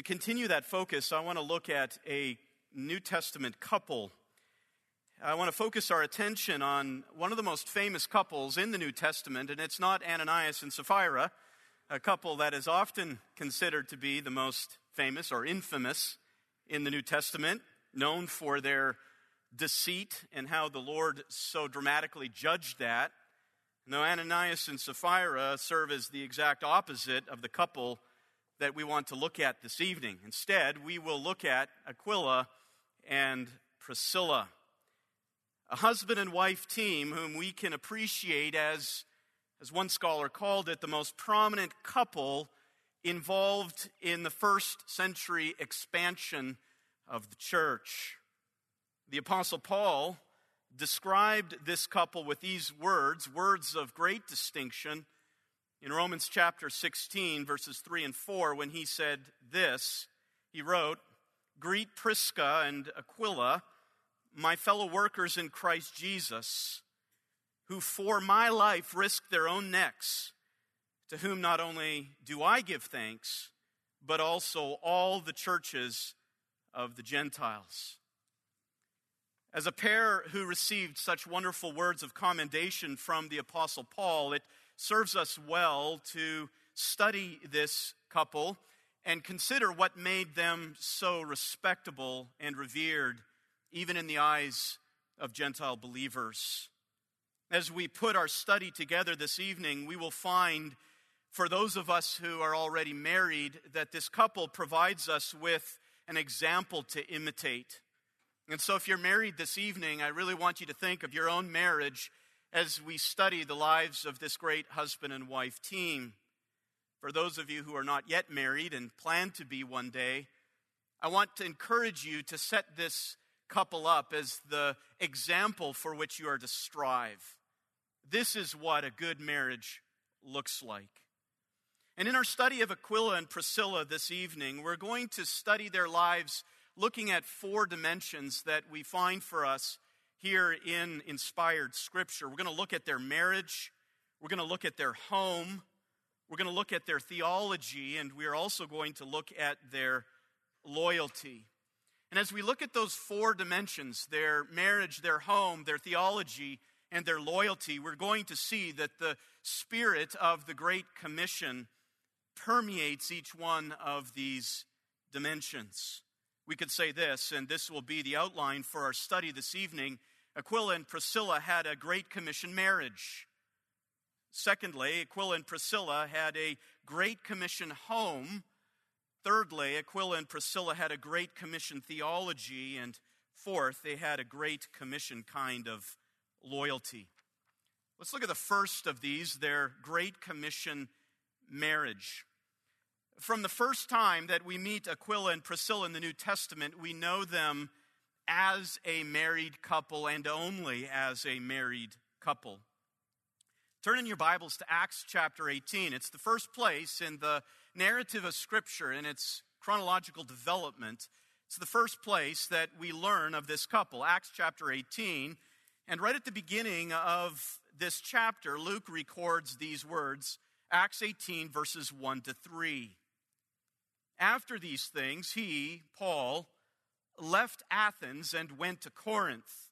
To continue that focus, I want to look at a New Testament couple. I want to focus our attention on one of the most famous couples in the New Testament, and it's not Ananias and Sapphira, a couple that is often considered to be the most famous or infamous in the New Testament, known for their deceit and how the Lord so dramatically judged that. Now, Ananias and Sapphira serve as the exact opposite of the couple that we want to look at this evening. Instead, we will look at Aquila and Priscilla, a husband and wife team whom we can appreciate as, as one scholar called it, the most prominent couple involved in the first century expansion of the church. The Apostle Paul described this couple with these words, words of great distinction in Romans chapter 16, verses 3 and 4, when he said this, he wrote, Greet Prisca and Aquila, my fellow workers in Christ Jesus, who for my life risked their own necks, to whom not only do I give thanks, but also all the churches of the Gentiles. As a pair who received such wonderful words of commendation from the Apostle Paul, it serves us well to study this couple and consider what made them so respectable and revered, even in the eyes of Gentile believers. As we put our study together this evening, we will find, for those of us who are already married, that this couple provides us with an example to imitate. And so, if you're married this evening, I really want you to think of your own marriage as we study the lives of this great husband and wife team. For those of you who are not yet married and plan to be one day, I want to encourage you to set this couple up as the example for which you are to strive. This is what a good marriage looks like. And in our study of Aquila and Priscilla this evening, we're going to study their lives looking at four dimensions that we find for us here in inspired scripture. We're going to look at their marriage, we're going to look at their home, we're going to look at their theology, and we're also going to look at their loyalty. And as we look at those four dimensions their marriage, their home, their theology, and their loyalty we're going to see that the spirit of the Great Commission permeates each one of these dimensions. We could say this, and this will be the outline for our study this evening Aquila and Priscilla had a Great Commission marriage. Secondly, Aquila and Priscilla had a Great Commission home. Thirdly, Aquila and Priscilla had a Great Commission theology. And fourth, they had a Great Commission kind of loyalty. Let's look at the first of these their Great Commission marriage. From the first time that we meet Aquila and Priscilla in the New Testament, we know them as a married couple and only as a married couple. Turn in your Bibles to Acts chapter 18. It's the first place in the narrative of Scripture in its chronological development. It's the first place that we learn of this couple, Acts chapter 18. And right at the beginning of this chapter, Luke records these words Acts 18, verses 1 to 3. After these things, he, Paul, left Athens and went to Corinth.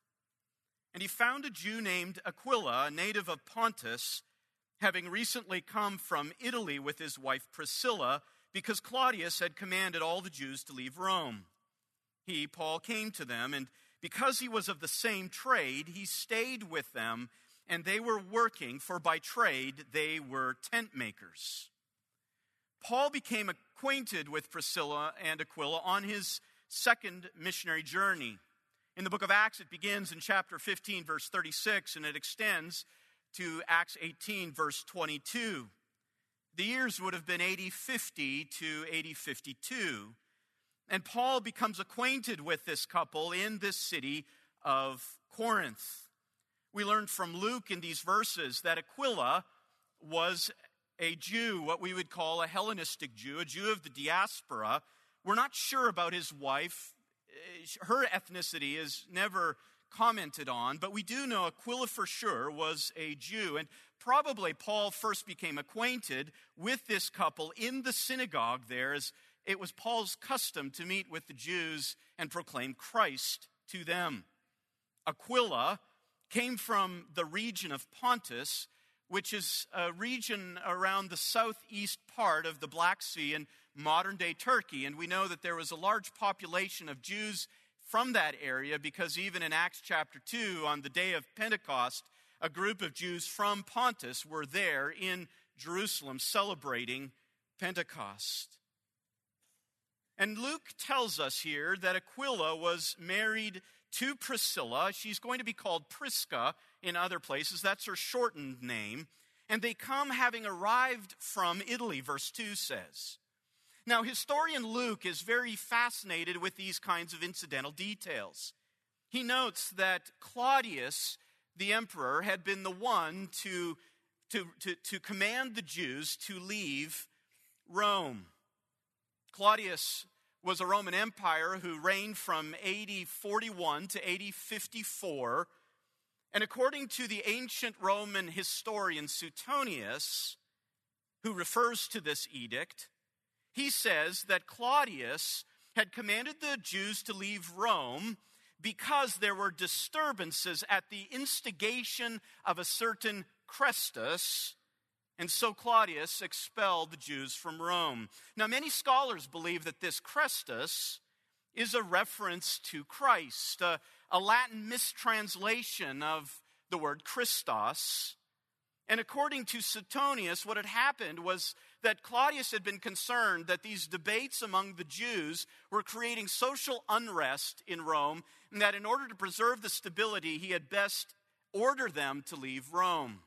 And he found a Jew named Aquila, a native of Pontus, having recently come from Italy with his wife Priscilla, because Claudius had commanded all the Jews to leave Rome. He, Paul, came to them, and because he was of the same trade, he stayed with them, and they were working, for by trade they were tent makers. Paul became acquainted with Priscilla and Aquila on his second missionary journey. In the book of Acts, it begins in chapter 15, verse 36, and it extends to Acts 18, verse 22. The years would have been AD 50 to AD 52. And Paul becomes acquainted with this couple in this city of Corinth. We learned from Luke in these verses that Aquila was a Jew, what we would call a Hellenistic Jew, a Jew of the diaspora, we're not sure about his wife. Uh, her ethnicity is never commented on, but we do know Aquila for sure was a Jew. And probably Paul first became acquainted with this couple in the synagogue there as, it was Paul's custom to meet with the Jews and proclaim Christ to them. Aquila came from the region of Pontus, which is a region around the southeast part of the Black Sea in modern day Turkey. And we know that there was a large population of Jews from that area because even in Acts chapter 2, on the day of Pentecost, a group of Jews from Pontus were there in Jerusalem celebrating Pentecost. And Luke tells us here that Aquila was married to Priscilla. She's going to be called Prisca in other places. That's her shortened name. And they come having arrived from Italy, verse 2 says. Now, historian Luke is very fascinated with these kinds of incidental details. He notes that Claudius, the emperor, had been the one to, to, to, to command the Jews to leave Rome. Claudius was a Roman Empire who reigned from AD 41 to AD 54. And according to the ancient Roman historian Suetonius, who refers to this edict, he says that Claudius had commanded the Jews to leave Rome because there were disturbances at the instigation of a certain Chrestus, and so Claudius expelled the Jews from Rome. Now, many scholars believe that this Chrestus is a reference to Christ, a, a Latin mistranslation of the word Christos. And according to Suetonius, what had happened was that Claudius had been concerned that these debates among the Jews were creating social unrest in Rome, and that in order to preserve the stability, he had best order them to leave Rome.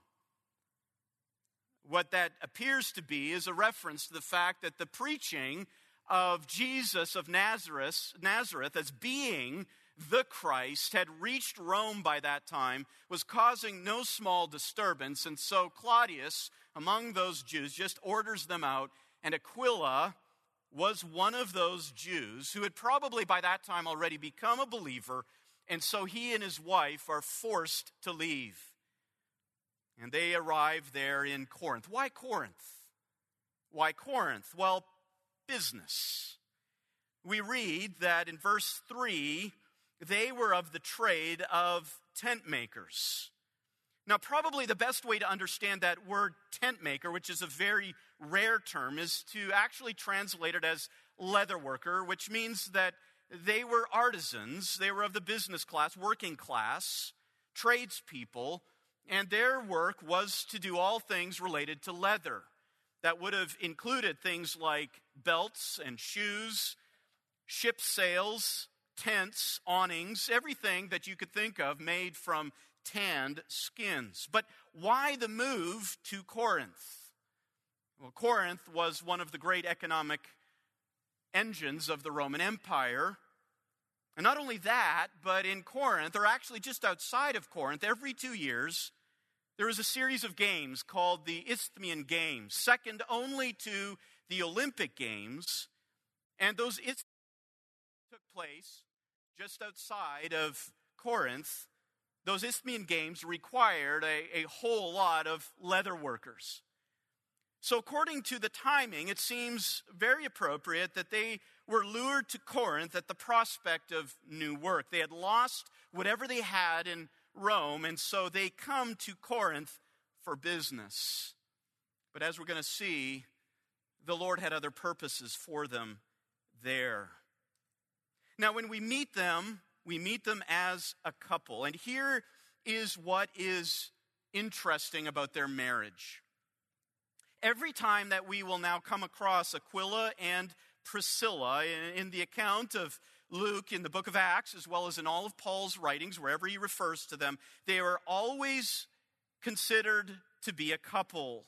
What that appears to be is a reference to the fact that the preaching of Jesus of Nazareth, Nazareth as being the Christ had reached Rome by that time, was causing no small disturbance. And so Claudius, among those Jews, just orders them out. And Aquila was one of those Jews who had probably by that time already become a believer. And so he and his wife are forced to leave. And they arrive there in Corinth. Why Corinth? Why Corinth? Well, business. We read that in verse 3, they were of the trade of tent makers. Now, probably the best way to understand that word tent maker, which is a very rare term, is to actually translate it as leather worker, which means that they were artisans, they were of the business class, working class, tradespeople, and their work was to do all things related to leather. That would have included things like belts and shoes, ship sails, tents, awnings, everything that you could think of made from tanned skins. But why the move to Corinth? Well, Corinth was one of the great economic engines of the Roman Empire. And not only that, but in Corinth, or actually just outside of Corinth, every two years, there is a series of games called the Isthmian Games, second only to the Olympic Games. And those Isthmian took place just outside of Corinth. Those Isthmian Games required a, a whole lot of leather workers. So, according to the timing, it seems very appropriate that they were lured to Corinth at the prospect of new work. They had lost whatever they had in Rome, and so they come to Corinth for business. But as we're going to see, the Lord had other purposes for them there. Now, when we meet them, we meet them as a couple. And here is what is interesting about their marriage. Every time that we will now come across Aquila and Priscilla in the account of Luke in the book of Acts, as well as in all of Paul's writings, wherever he refers to them, they are always considered to be a couple.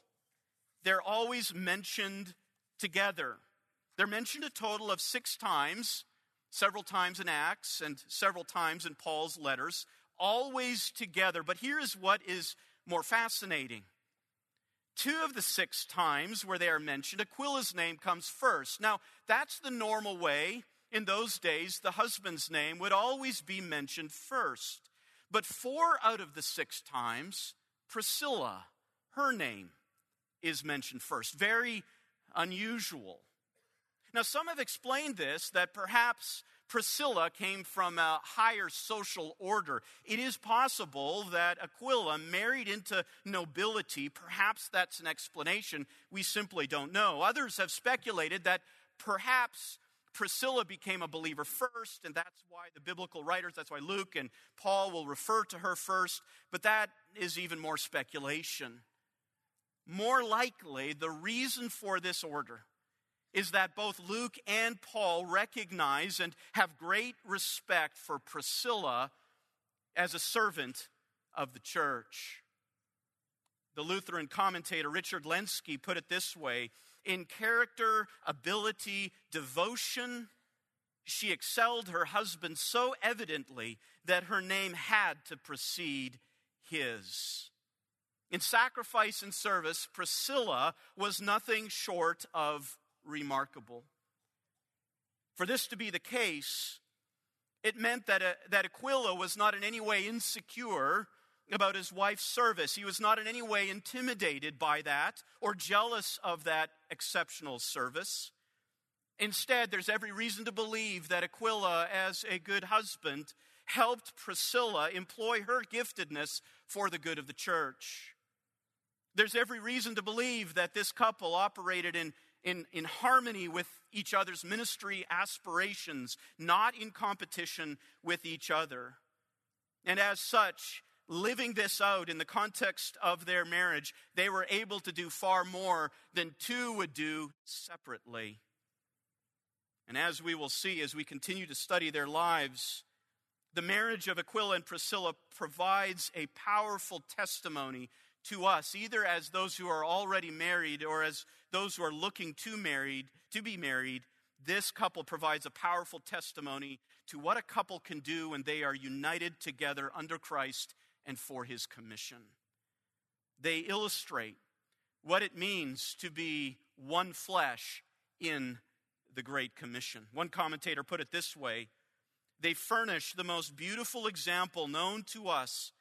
They're always mentioned together. They're mentioned a total of six times, several times in Acts and several times in Paul's letters, always together. But here is what is more fascinating. Two of the six times where they are mentioned, Aquila's name comes first. Now, that's the normal way in those days, the husband's name would always be mentioned first. But four out of the six times, Priscilla, her name, is mentioned first. Very unusual. Now, some have explained this that perhaps Priscilla came from a higher social order. It is possible that Aquila married into nobility. Perhaps that's an explanation. We simply don't know. Others have speculated that perhaps Priscilla became a believer first, and that's why the biblical writers, that's why Luke and Paul will refer to her first, but that is even more speculation. More likely, the reason for this order is that both Luke and Paul recognize and have great respect for Priscilla as a servant of the church. The Lutheran commentator Richard Lenski put it this way in character, ability, devotion, she excelled her husband so evidently that her name had to precede his. In sacrifice and service, Priscilla was nothing short of remarkable. For this to be the case, it meant that, uh, that Aquila was not in any way insecure about his wife's service. He was not in any way intimidated by that or jealous of that exceptional service. Instead, there's every reason to believe that Aquila, as a good husband, helped Priscilla employ her giftedness for the good of the church. There's every reason to believe that this couple operated in, in, in harmony with each other's ministry aspirations, not in competition with each other. And as such, living this out in the context of their marriage, they were able to do far more than two would do separately. And as we will see as we continue to study their lives, the marriage of Aquila and Priscilla provides a powerful testimony to us, either as those who are already married or as those who are looking to married to be married. This couple provides a powerful testimony to what a couple can do when they are united together under Christ and for his commission. They illustrate what it means to be one flesh in the Great Commission. One commentator put it this way they furnish the most beautiful example known to us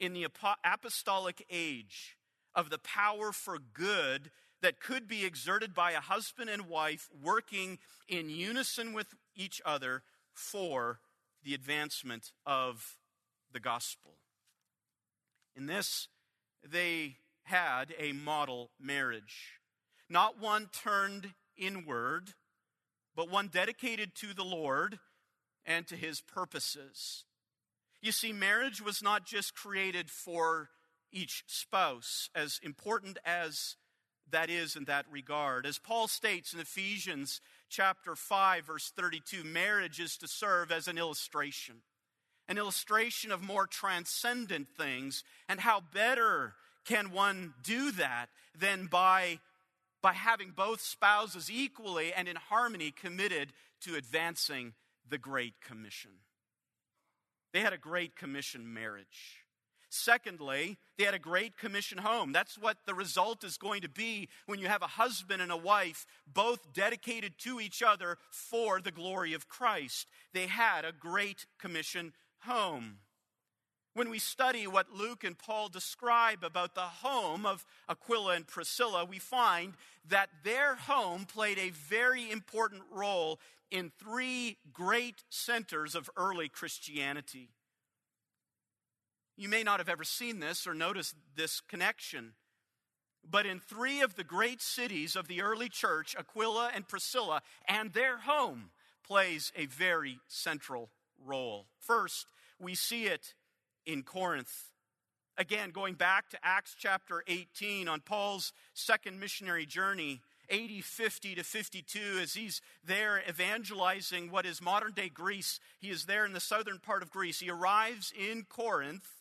in the apostolic age of the power for good that could be exerted by a husband and wife working in unison with each other for the advancement of the gospel. In this, they had a model marriage, not one turned inward, but one dedicated to the Lord and to his purposes. You see, marriage was not just created for each spouse, as important as that is in that regard. As Paul states in Ephesians chapter 5 verse 32, marriage is to serve as an illustration an illustration of more transcendent things. And how better can one do that than by, by having both spouses equally and in harmony committed to advancing the Great Commission? They had a Great Commission marriage. Secondly, they had a great commission home. That's what the result is going to be when you have a husband and a wife both dedicated to each other for the glory of Christ. They had a great commission home. When we study what Luke and Paul describe about the home of Aquila and Priscilla, we find that their home played a very important role in three great centers of early Christianity. You may not have ever seen this or noticed this connection, but in three of the great cities of the early church, Aquila and Priscilla and their home plays a very central role. First, we see it in Corinth. Again, going back to Acts chapter 18 on Paul's second missionary journey, AD, 50 to 52, as he's there evangelizing what is modern day Greece. He is there in the southern part of Greece. He arrives in Corinth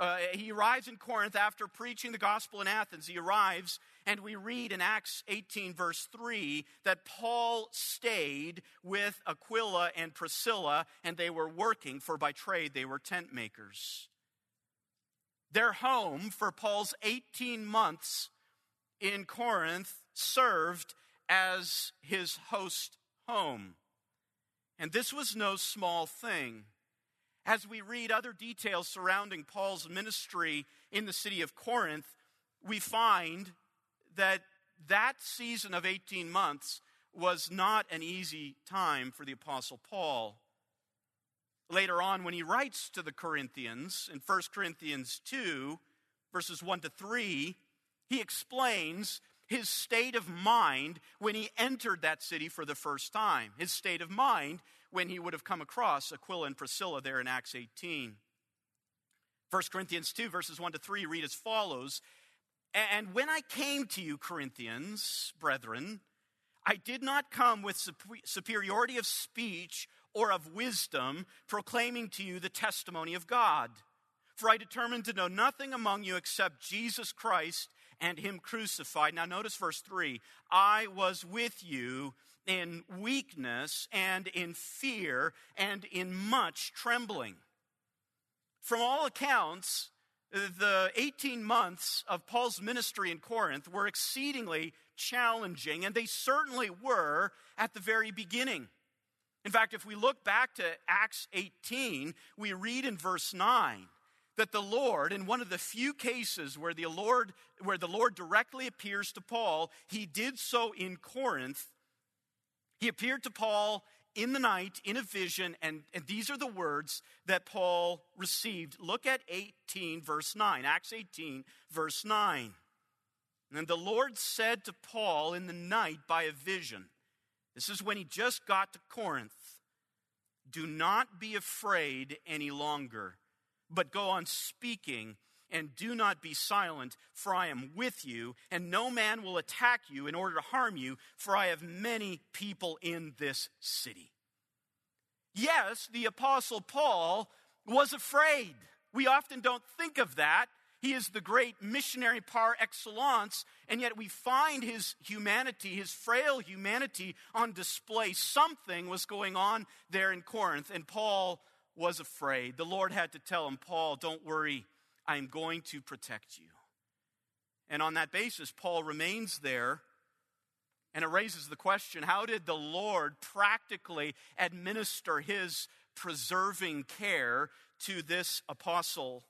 uh, he arrives in Corinth after preaching the gospel in Athens. He arrives, and we read in Acts 18, verse 3, that Paul stayed with Aquila and Priscilla, and they were working, for by trade they were tent makers. Their home for Paul's 18 months in Corinth served as his host home. And this was no small thing. As we read other details surrounding Paul's ministry in the city of Corinth, we find that that season of 18 months was not an easy time for the Apostle Paul. Later on, when he writes to the Corinthians in 1 Corinthians 2, verses 1 to 3, he explains his state of mind when he entered that city for the first time, his state of mind when he would have come across Aquila and Priscilla there in Acts 18. 1 Corinthians 2, verses 1 to 3 read as follows And when I came to you, Corinthians, brethren, I did not come with superiority of speech or of wisdom, proclaiming to you the testimony of God. For I determined to know nothing among you except Jesus Christ and Him crucified. Now, notice verse 3 I was with you in weakness and in fear and in much trembling. From all accounts, the 18 months of Paul's ministry in Corinth were exceedingly challenging, and they certainly were at the very beginning. In fact, if we look back to Acts 18, we read in verse 9 that the Lord, in one of the few cases where the Lord, where the Lord directly appears to Paul, he did so in Corinth. He appeared to Paul in the night in a vision, and, and these are the words that Paul received. Look at 18, verse 9. Acts 18, verse 9. And the Lord said to Paul in the night by a vision, this is when he just got to Corinth, do not be afraid any longer but go on speaking and do not be silent, for I am with you, and no man will attack you in order to harm you, for I have many people in this city. Yes, the Apostle Paul was afraid. We often don't think of that. He is the great missionary par excellence, and yet we find his humanity, his frail humanity, on display. Something was going on there in Corinth, and Paul was afraid. The Lord had to tell him, Paul, don't worry, I'm going to protect you. And on that basis, Paul remains there. And it raises the question how did the Lord practically administer his preserving care to this apostle?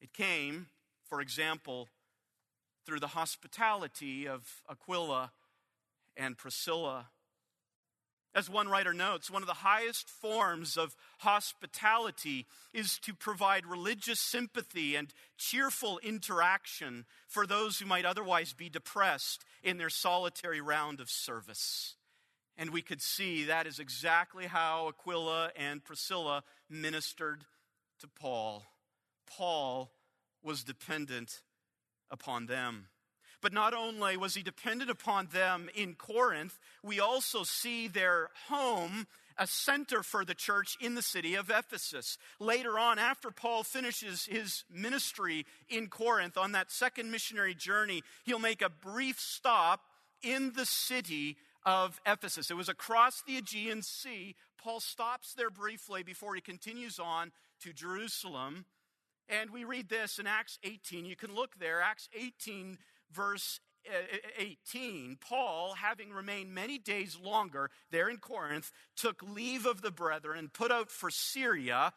It came, for example, through the hospitality of Aquila and Priscilla. As one writer notes, one of the highest forms of hospitality is to provide religious sympathy and cheerful interaction for those who might otherwise be depressed in their solitary round of service. And we could see that is exactly how Aquila and Priscilla ministered to Paul. Paul was dependent upon them. But not only was he dependent upon them in Corinth, we also see their home a center for the church in the city of Ephesus. Later on, after Paul finishes his ministry in Corinth on that second missionary journey, he'll make a brief stop in the city of Ephesus. It was across the Aegean Sea. Paul stops there briefly before he continues on to Jerusalem. And we read this in Acts 18. You can look there, Acts 18, verse uh, 18, Paul, having remained many days longer there in Corinth, took leave of the brethren put out for Syria,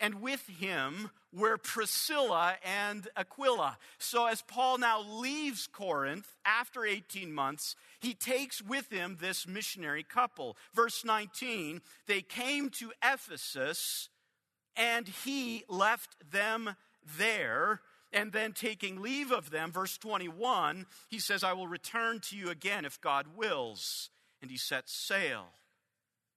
and with him were Priscilla and Aquila. So, as Paul now leaves Corinth after 18 months, he takes with him this missionary couple. Verse 19, they came to Ephesus, and he left them there and then taking leave of them, verse 21, he says, I will return to you again if God wills. And he sets sail.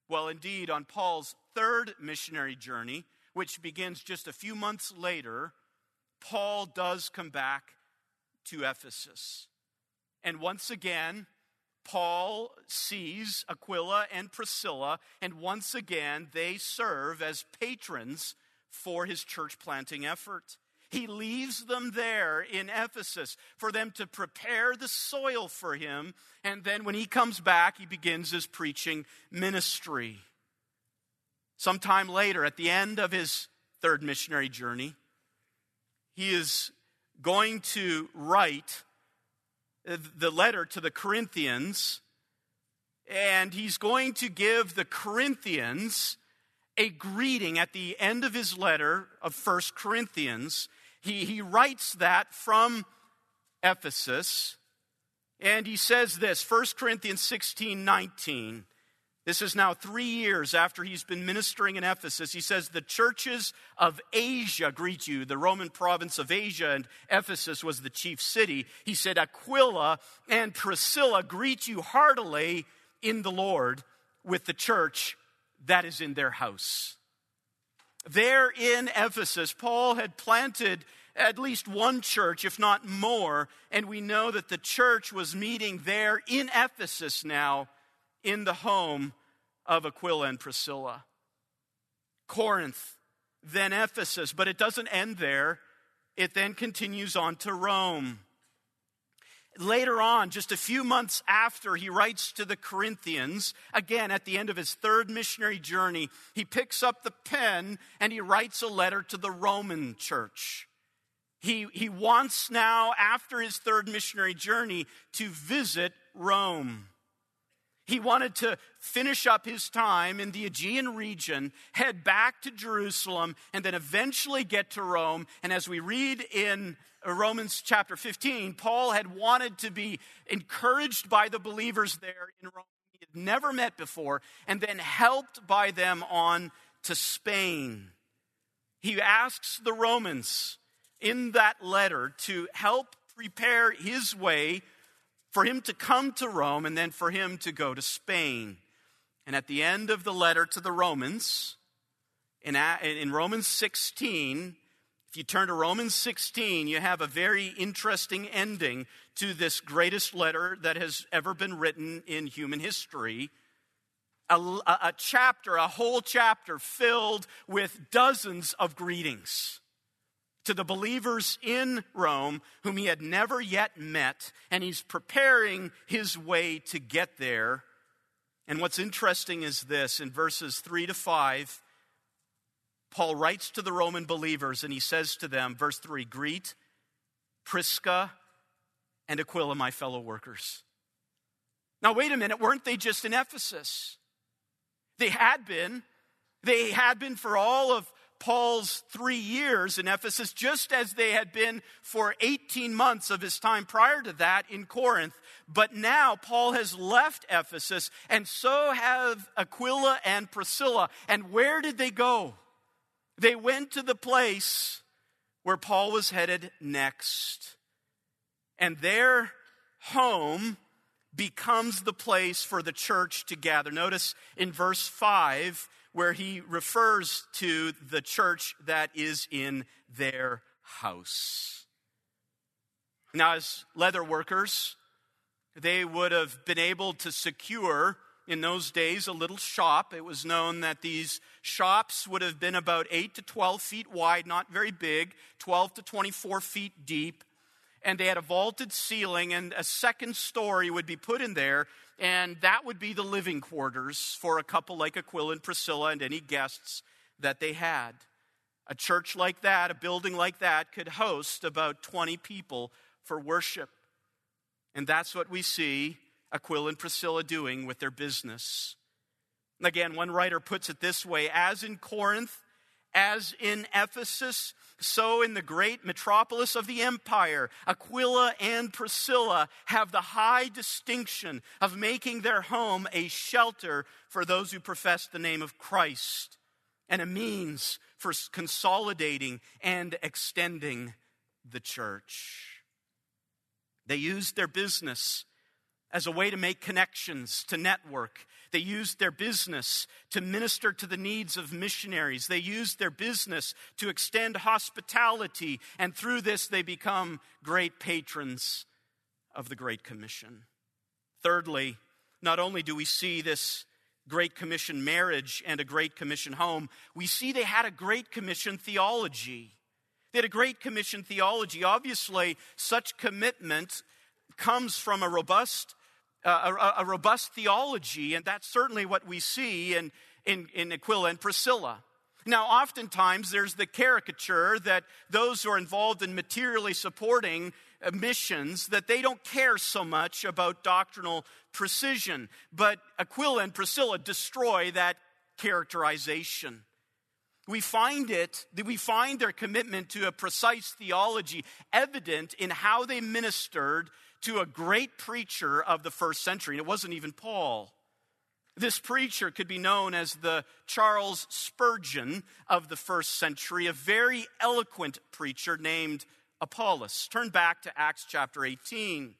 Well, indeed, on Paul's third missionary journey, which begins just a few months later, Paul does come back to Ephesus. And once again, Paul sees Aquila and Priscilla, and once again, they serve as patrons for his church planting effort. He leaves them there in Ephesus for them to prepare the soil for him. And then when he comes back, he begins his preaching ministry. Sometime later, at the end of his third missionary journey, he is going to write the letter to the Corinthians, and he's going to give the Corinthians a greeting at the end of his letter of First Corinthians he, he writes that from Ephesus. And he says this 1 Corinthians 16 19. This is now three years after he's been ministering in Ephesus. He says, The churches of Asia greet you, the Roman province of Asia, and Ephesus was the chief city. He said, Aquila and Priscilla greet you heartily in the Lord with the church that is in their house. There in Ephesus, Paul had planted at least one church, if not more, and we know that the church was meeting there in Ephesus now in the home of Aquila and Priscilla. Corinth, then Ephesus, but it doesn't end there. It then continues on to Rome. Later on, just a few months after he writes to the Corinthians, again at the end of his third missionary journey, he picks up the pen and he writes a letter to the Roman church. He, he wants now, after his third missionary journey, to visit Rome. He wanted to finish up his time in the Aegean region, head back to Jerusalem, and then eventually get to Rome. And as we read in Uh, Romans chapter 15, Paul had wanted to be encouraged by the believers there in Rome he had never met before, and then helped by them on to Spain. He asks the Romans in that letter to help prepare his way for him to come to Rome and then for him to go to Spain. And at the end of the letter to the Romans, in, in Romans 16, if you turn to Romans 16, you have a very interesting ending to this greatest letter that has ever been written in human history. A, a, chapter, a whole chapter filled with dozens of greetings to the believers in Rome whom he had never yet met, and he's preparing his way to get there. And what's interesting is this in verses 3 to 5, Paul writes to the Roman believers and he says to them, verse 3 Greet Prisca and Aquila, my fellow workers. Now, wait a minute, weren't they just in Ephesus? They had been. They had been for all of Paul's three years in Ephesus, just as they had been for 18 months of his time prior to that in Corinth. But now Paul has left Ephesus, and so have Aquila and Priscilla. And where did they go? They went to the place where Paul was headed next. And their home becomes the place for the church to gather. Notice in verse 5 where he refers to the church that is in their house. Now, as leather workers, they would have been able to secure in those days a little shop. It was known that these shops would have been about 8 to 12 feet wide, not very big, 12 to 24 feet deep. And they had a vaulted ceiling, and a second story would be put in there and that would be the living quarters for a couple like Aquila and Priscilla and any guests that they had. A church like that, a building like that, could host about 20 people for worship. And that's what we see Aquila and Priscilla doing with their business. Again, one writer puts it this way as in Corinth, as in Ephesus, so in the great metropolis of the empire, Aquila and Priscilla have the high distinction of making their home a shelter for those who profess the name of Christ and a means for consolidating and extending the church. They used their business as a way to make connections, to network. They used their business to minister to the needs of missionaries. They used their business to extend hospitality, and through this, they become great patrons of the Great Commission. Thirdly, not only do we see this Great Commission marriage and a Great Commission home, we see they had a Great Commission theology. They had a Great Commission theology. Obviously, such commitment comes from a robust a, a, robust theology, and that's certainly what we see in, in, in Aquila and Priscilla. Now, oftentimes there's the caricature that those who are involved in materially supporting uh, missions that they don't care so much about doctrinal precision. But Aquila and Priscilla destroy that characterization. We find it, we find their commitment to a precise theology evident in how they ministered to a great preacher of the first century, and it wasn't even Paul. This preacher could be known as the Charles Spurgeon of the first century, a very eloquent preacher named Apollos. Turn back to Acts chapter 18.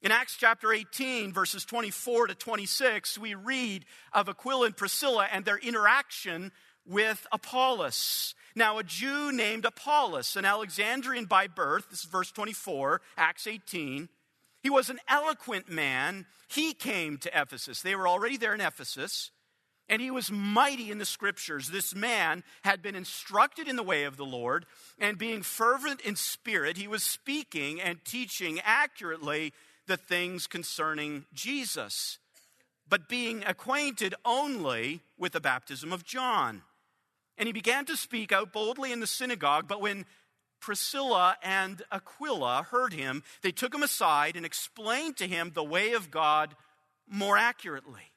In Acts chapter 18, verses 24 to 26, we read of Aquila and Priscilla and their interaction with Apollos. Now, a Jew named Apollos, an Alexandrian by birth, this is verse 24, Acts 18, he was an eloquent man. He came to Ephesus. They were already there in Ephesus, and he was mighty in the scriptures. This man had been instructed in the way of the Lord, and being fervent in spirit, he was speaking and teaching accurately the things concerning Jesus, but being acquainted only with the baptism of John. And he began to speak out boldly in the synagogue, but when Priscilla and Aquila heard him, they took him aside and explained to him the way of God more accurately.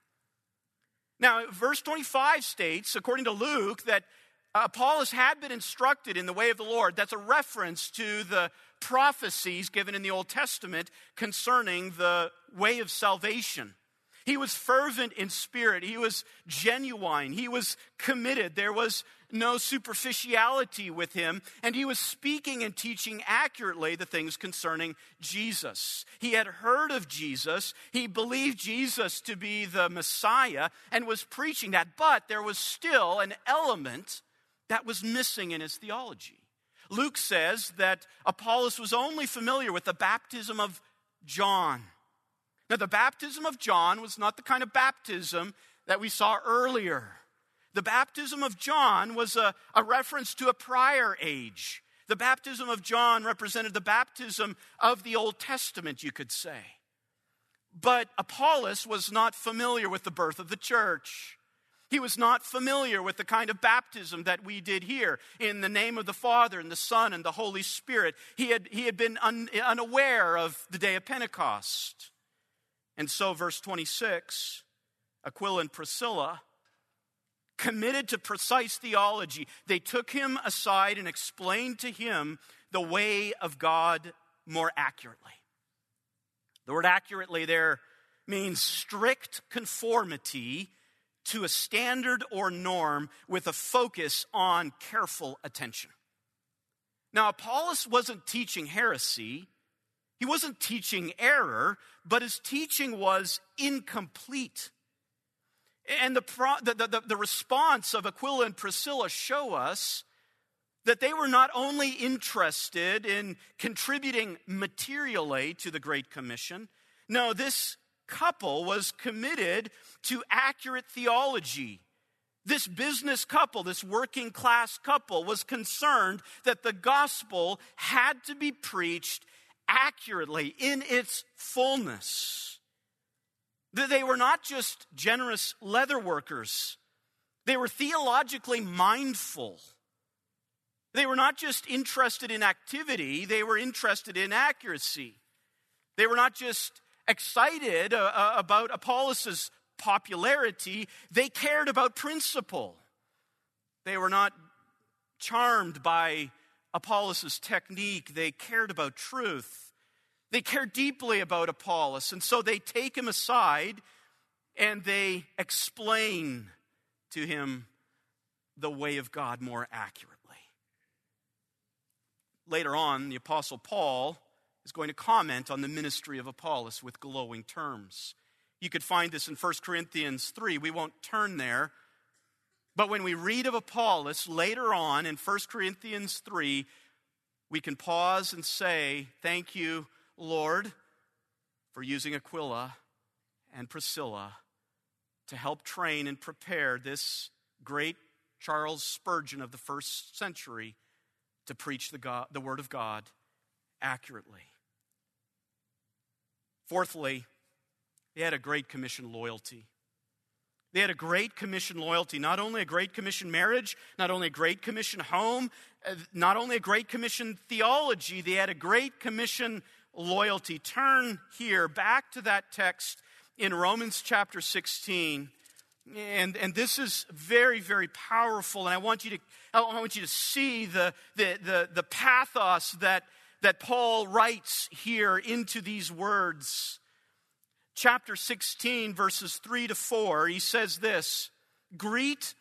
Now, verse 25 states, according to Luke, that uh, Apollos had been instructed in the way of the Lord. That's a reference to the prophecies given in the Old Testament concerning the way of salvation. He was fervent in spirit. He was genuine. He was committed. There was no superficiality with him. And he was speaking and teaching accurately the things concerning Jesus. He had heard of Jesus. He believed Jesus to be the Messiah and was preaching that. But there was still an element that was missing in his theology. Luke says that Apollos was only familiar with the baptism of John. Now, the baptism of John was not the kind of baptism that we saw earlier. The baptism of John was a, a reference to a prior age. The baptism of John represented the baptism of the Old Testament, you could say. But Apollos was not familiar with the birth of the church. He was not familiar with the kind of baptism that we did here in the name of the Father and the Son and the Holy Spirit. He had, he had been un, unaware of the day of Pentecost. And so, verse 26 Aquila and Priscilla committed to precise theology. They took him aside and explained to him the way of God more accurately. The word accurately there means strict conformity to a standard or norm with a focus on careful attention. Now, Apollos wasn't teaching heresy, he wasn't teaching error, but his teaching was incomplete. And the, pro- the, the, the, response of Aquila and Priscilla show us that they were not only interested in contributing materially to the Great Commission, no, this couple was committed to accurate theology. This business couple, this working class couple, was concerned that the gospel had to be preached accurately in its fullness. That they were not just generous leather workers, they were theologically mindful. They were not just interested in activity, they were interested in accuracy. They were not just excited uh, uh about Apollos' popularity, they cared about principle. They were not charmed by Apollos' technique, they cared about truth. They care deeply about Apollos, and so they take him aside and they explain to him the way of God more accurately. Later on, the Apostle Paul is going to comment on the ministry of Apollos with glowing terms. You could find this in 1 Corinthians 3. We won't turn there, but when we read of Apollos later on in 1 Corinthians 3, we can pause and say, Thank you, Lord, for using Aquila and Priscilla to help train and prepare this great Charles Spurgeon of the first century to preach the, God, the Word of God accurately. Fourthly, they had a great commission loyalty. They had a great commission loyalty, not only a great commission marriage, not only a great commission home, uh, not only a great commission theology, they had a great commission loyalty. Turn here back to that text in Romans chapter 16. And, and this is very, very powerful. And I want you to, I want you to see the, the, the, the pathos that, that Paul writes here into these words. Chapter 16, verses 3 to 4, he says this Greet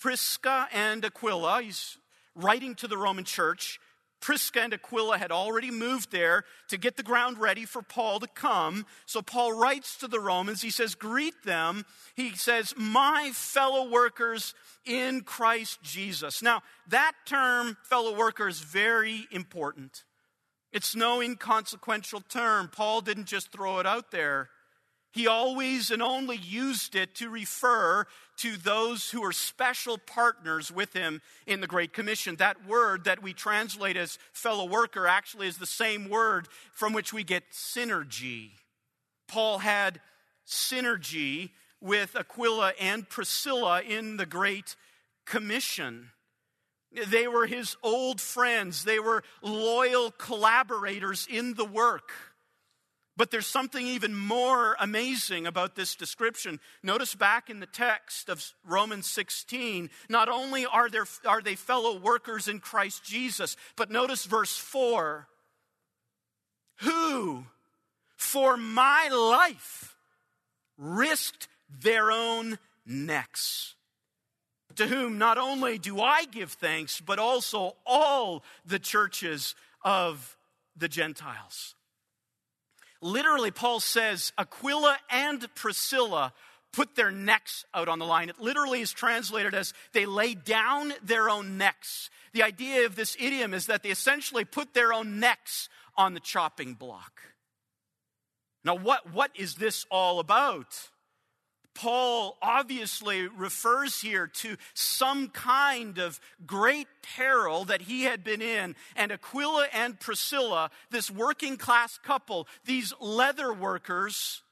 Prisca and Aquila. He's writing to the Roman church. Prisca and Aquila had already moved there to get the ground ready for Paul to come. So Paul writes to the Romans. He says, Greet them. He says, My fellow workers in Christ Jesus. Now, that term, fellow worker, is very important. It's no inconsequential term. Paul didn't just throw it out there. He always and only used it to refer to those who are special partners with him in the Great Commission. That word that we translate as fellow worker actually is the same word from which we get synergy. Paul had synergy with Aquila and Priscilla in the Great Commission. They were his old friends, they were loyal collaborators in the work. But there's something even more amazing about this description. Notice back in the text of Romans 16, not only are, there, are they fellow workers in Christ Jesus, but notice verse 4 who, for my life, risked their own necks. To whom not only do I give thanks, but also all the churches of the Gentiles. Literally, Paul says Aquila and Priscilla put their necks out on the line. It literally is translated as they lay down their own necks. The idea of this idiom is that they essentially put their own necks on the chopping block. Now, what, what is this all about? Paul obviously refers here to some kind of great peril that he had been in. And Aquila and Priscilla, this working class couple, these leather workers,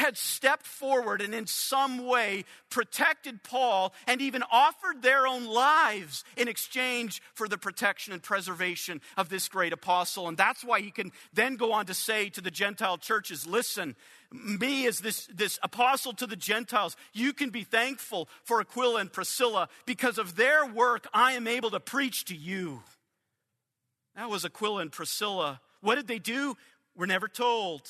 had stepped forward and in some way protected Paul and even offered their own lives in exchange for the protection and preservation of this great apostle. And that's why he can then go on to say to the Gentile churches listen, me as this, this apostle to the Gentiles, you can be thankful for Aquila and Priscilla because of their work, I am able to preach to you. That was Aquila and Priscilla. What did they do? We're never told.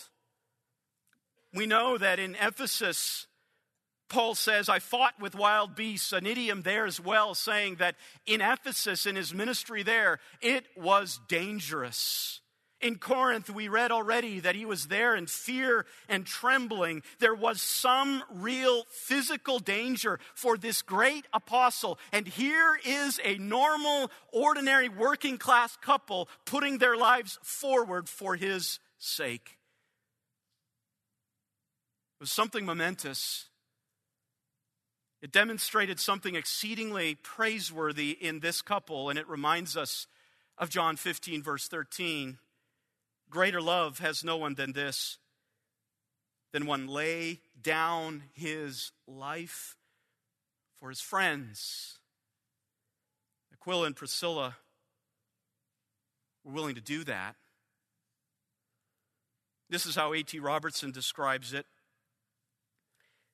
We know that in Ephesus, Paul says, I fought with wild beasts, an idiom there as well, saying that in Ephesus, in his ministry there, it was dangerous. In Corinth, we read already that he was there in fear and trembling. There was some real physical danger for this great apostle. And here is a normal, ordinary, working class couple putting their lives forward for his sake. Was something momentous. It demonstrated something exceedingly praiseworthy in this couple, and it reminds us of John 15, verse 13. Greater love has no one than this, than one lay down his life for his friends. Aquila and Priscilla were willing to do that. This is how A.T. Robertson describes it.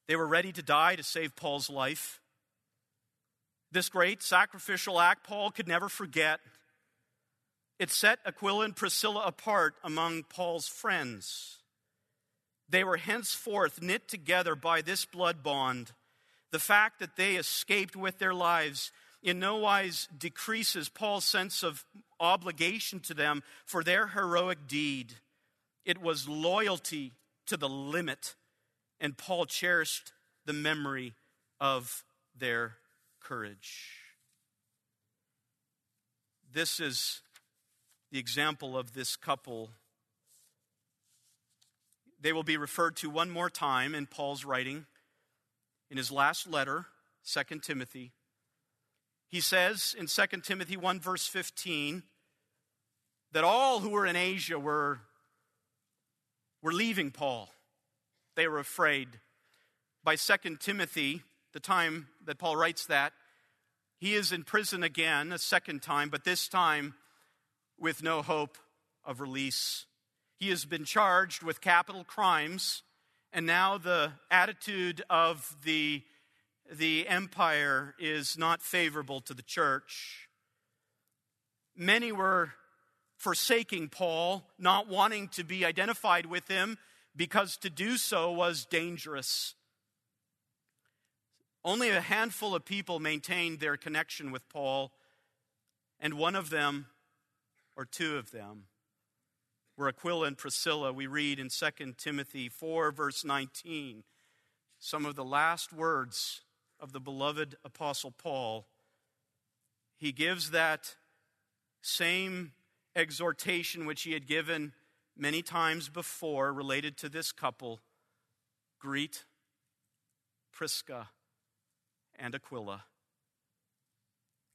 They were ready to die to save Paul's life. This great sacrificial act Paul could never forget. It set Aquila and Priscilla apart among Paul's friends. They were henceforth knit together by this blood bond. The fact that they escaped with their lives in no wise decreases Paul's sense of obligation to them for their heroic deed. It was loyalty to the limit, and Paul cherished the memory of their courage. This is the example of this couple. They will be referred to one more time in Paul's writing in his last letter, 2 Timothy. He says in 2 Timothy 1, verse 15, that all who were in Asia were, were leaving Paul. They were afraid. By 2 Timothy, the time that Paul writes that, he is in prison again a second time, but this time with no hope of release. He has been charged with capital crimes, and now the attitude of the, the empire is not favorable to the church. Many were forsaking Paul, not wanting to be identified with him because to do so was dangerous. Only a handful of people maintained their connection with Paul, and one of them, or two of them, were Aquila and Priscilla. We read in 2 Timothy 4, verse 19, some of the last words of the beloved Apostle Paul. He gives that same exhortation which he had given many times before related to this couple greet Prisca and Aquila.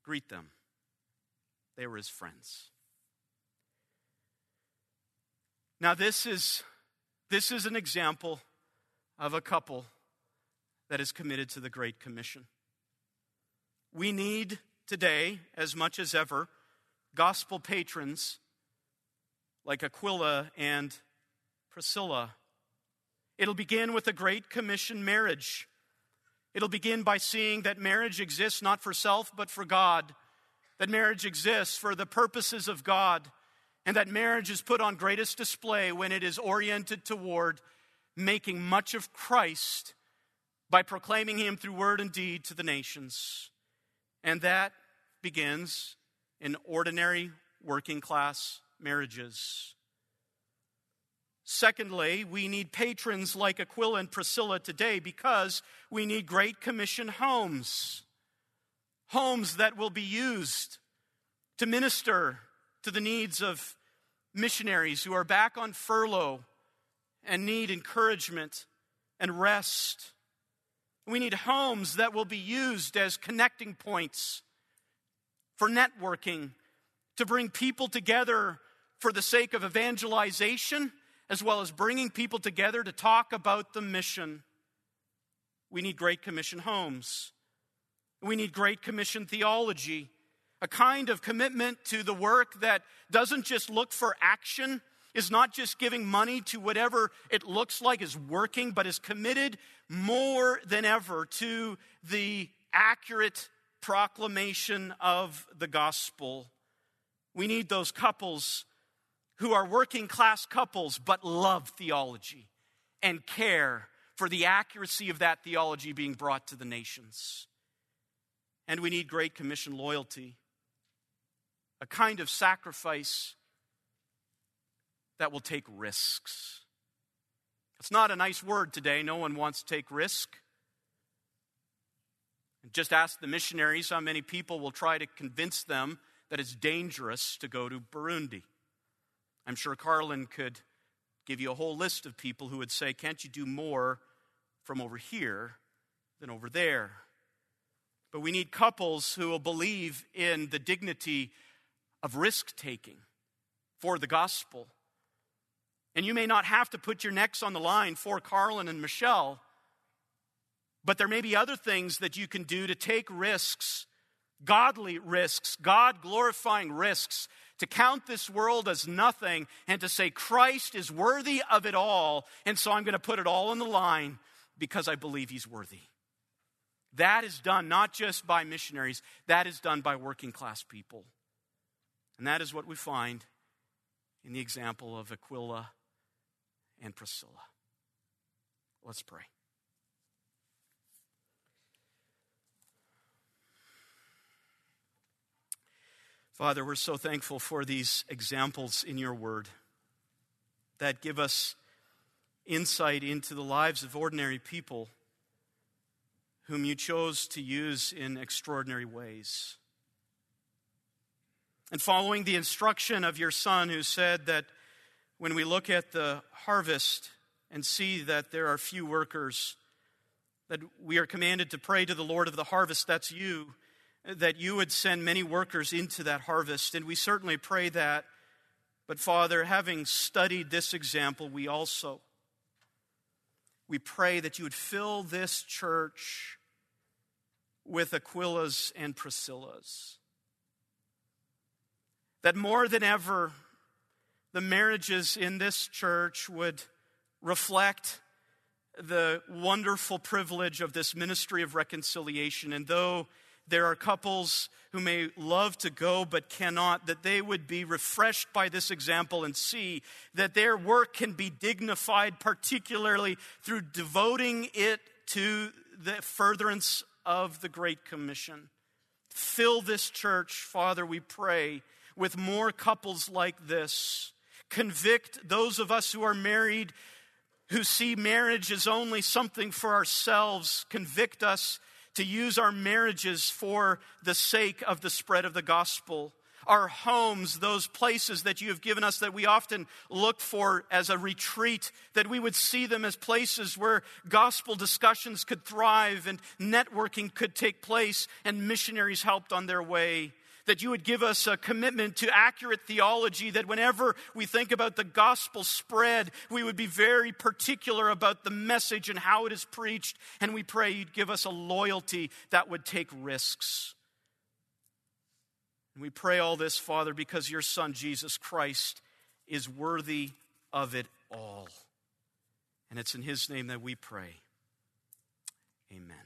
Greet them. They were his friends. Now, this is, this is an example of a couple that is committed to the Great Commission. We need today, as much as ever, gospel patrons like Aquila and Priscilla. It'll begin with a Great Commission marriage. It'll begin by seeing that marriage exists not for self, but for God, that marriage exists for the purposes of God, and that marriage is put on greatest display when it is oriented toward making much of Christ by proclaiming him through word and deed to the nations. And that begins in ordinary working class marriages. Secondly, we need patrons like Aquila and Priscilla today because we need Great Commission homes. Homes that will be used to minister to the needs of missionaries who are back on furlough and need encouragement and rest. We need homes that will be used as connecting points for networking, to bring people together for the sake of evangelization as well as bringing people together to talk about the mission. We need Great Commission homes. We need Great Commission theology, a kind of commitment to the work that doesn't just look for action, is not just giving money to whatever it looks like is working, but is committed more than ever to the accurate proclamation of the gospel. We need those couples who are working class couples but love theology and care for the accuracy of that theology being brought to the nations. And we need Great Commission loyalty, a kind of sacrifice that will take risks. It's not a nice word today. No one wants to take risk. And just ask the missionaries how many people will try to convince them that it's dangerous to go to Burundi. I'm sure Carlin could give you a whole list of people who would say, Can't you do more from over here than over there? But we need couples who will believe in the dignity of risk taking for the gospel. And you may not have to put your necks on the line for Carlin and Michelle, but there may be other things that you can do to take risks, godly risks, God glorifying risks to count this world as nothing and to say Christ is worthy of it all, and so I'm going to put it all on the line because I believe he's worthy. That is done not just by missionaries, that is done by working class people. And that is what we find in the example of Aquila and Priscilla. Let's pray. Father, we're so thankful for these examples in your word that give us insight into the lives of ordinary people whom you chose to use in extraordinary ways. And following the instruction of your son, who said that when we look at the harvest and see that there are few workers, that we are commanded to pray to the Lord of the harvest, that's you, that you would send many workers into that harvest. And we certainly pray that. But Father, having studied this example, we also we pray that you would fill this church with Aquilas and Priscillas. That more than ever, the marriages in this church would reflect the wonderful privilege of this ministry of reconciliation. And though there are couples who may love to go but cannot, that they would be refreshed by this example and see that their work can be dignified, particularly through devoting it to the furtherance of the Great Commission. Fill this church, Father, we pray, with more couples like this. Convict those of us who are married who see marriage as only something for ourselves. Convict us to use our marriages for the sake of the spread of the gospel. Our homes, those places that you have given us that we often look for as a retreat, that we would see them as places where gospel discussions could thrive and networking could take place and missionaries helped on their way that you would give us a commitment to accurate theology, that whenever we think about the gospel spread, we would be very particular about the message and how it is preached. And we pray you'd give us a loyalty that would take risks. And we pray all this, Father, because your Son, Jesus Christ, is worthy of it all. And it's in his name that we pray. Amen.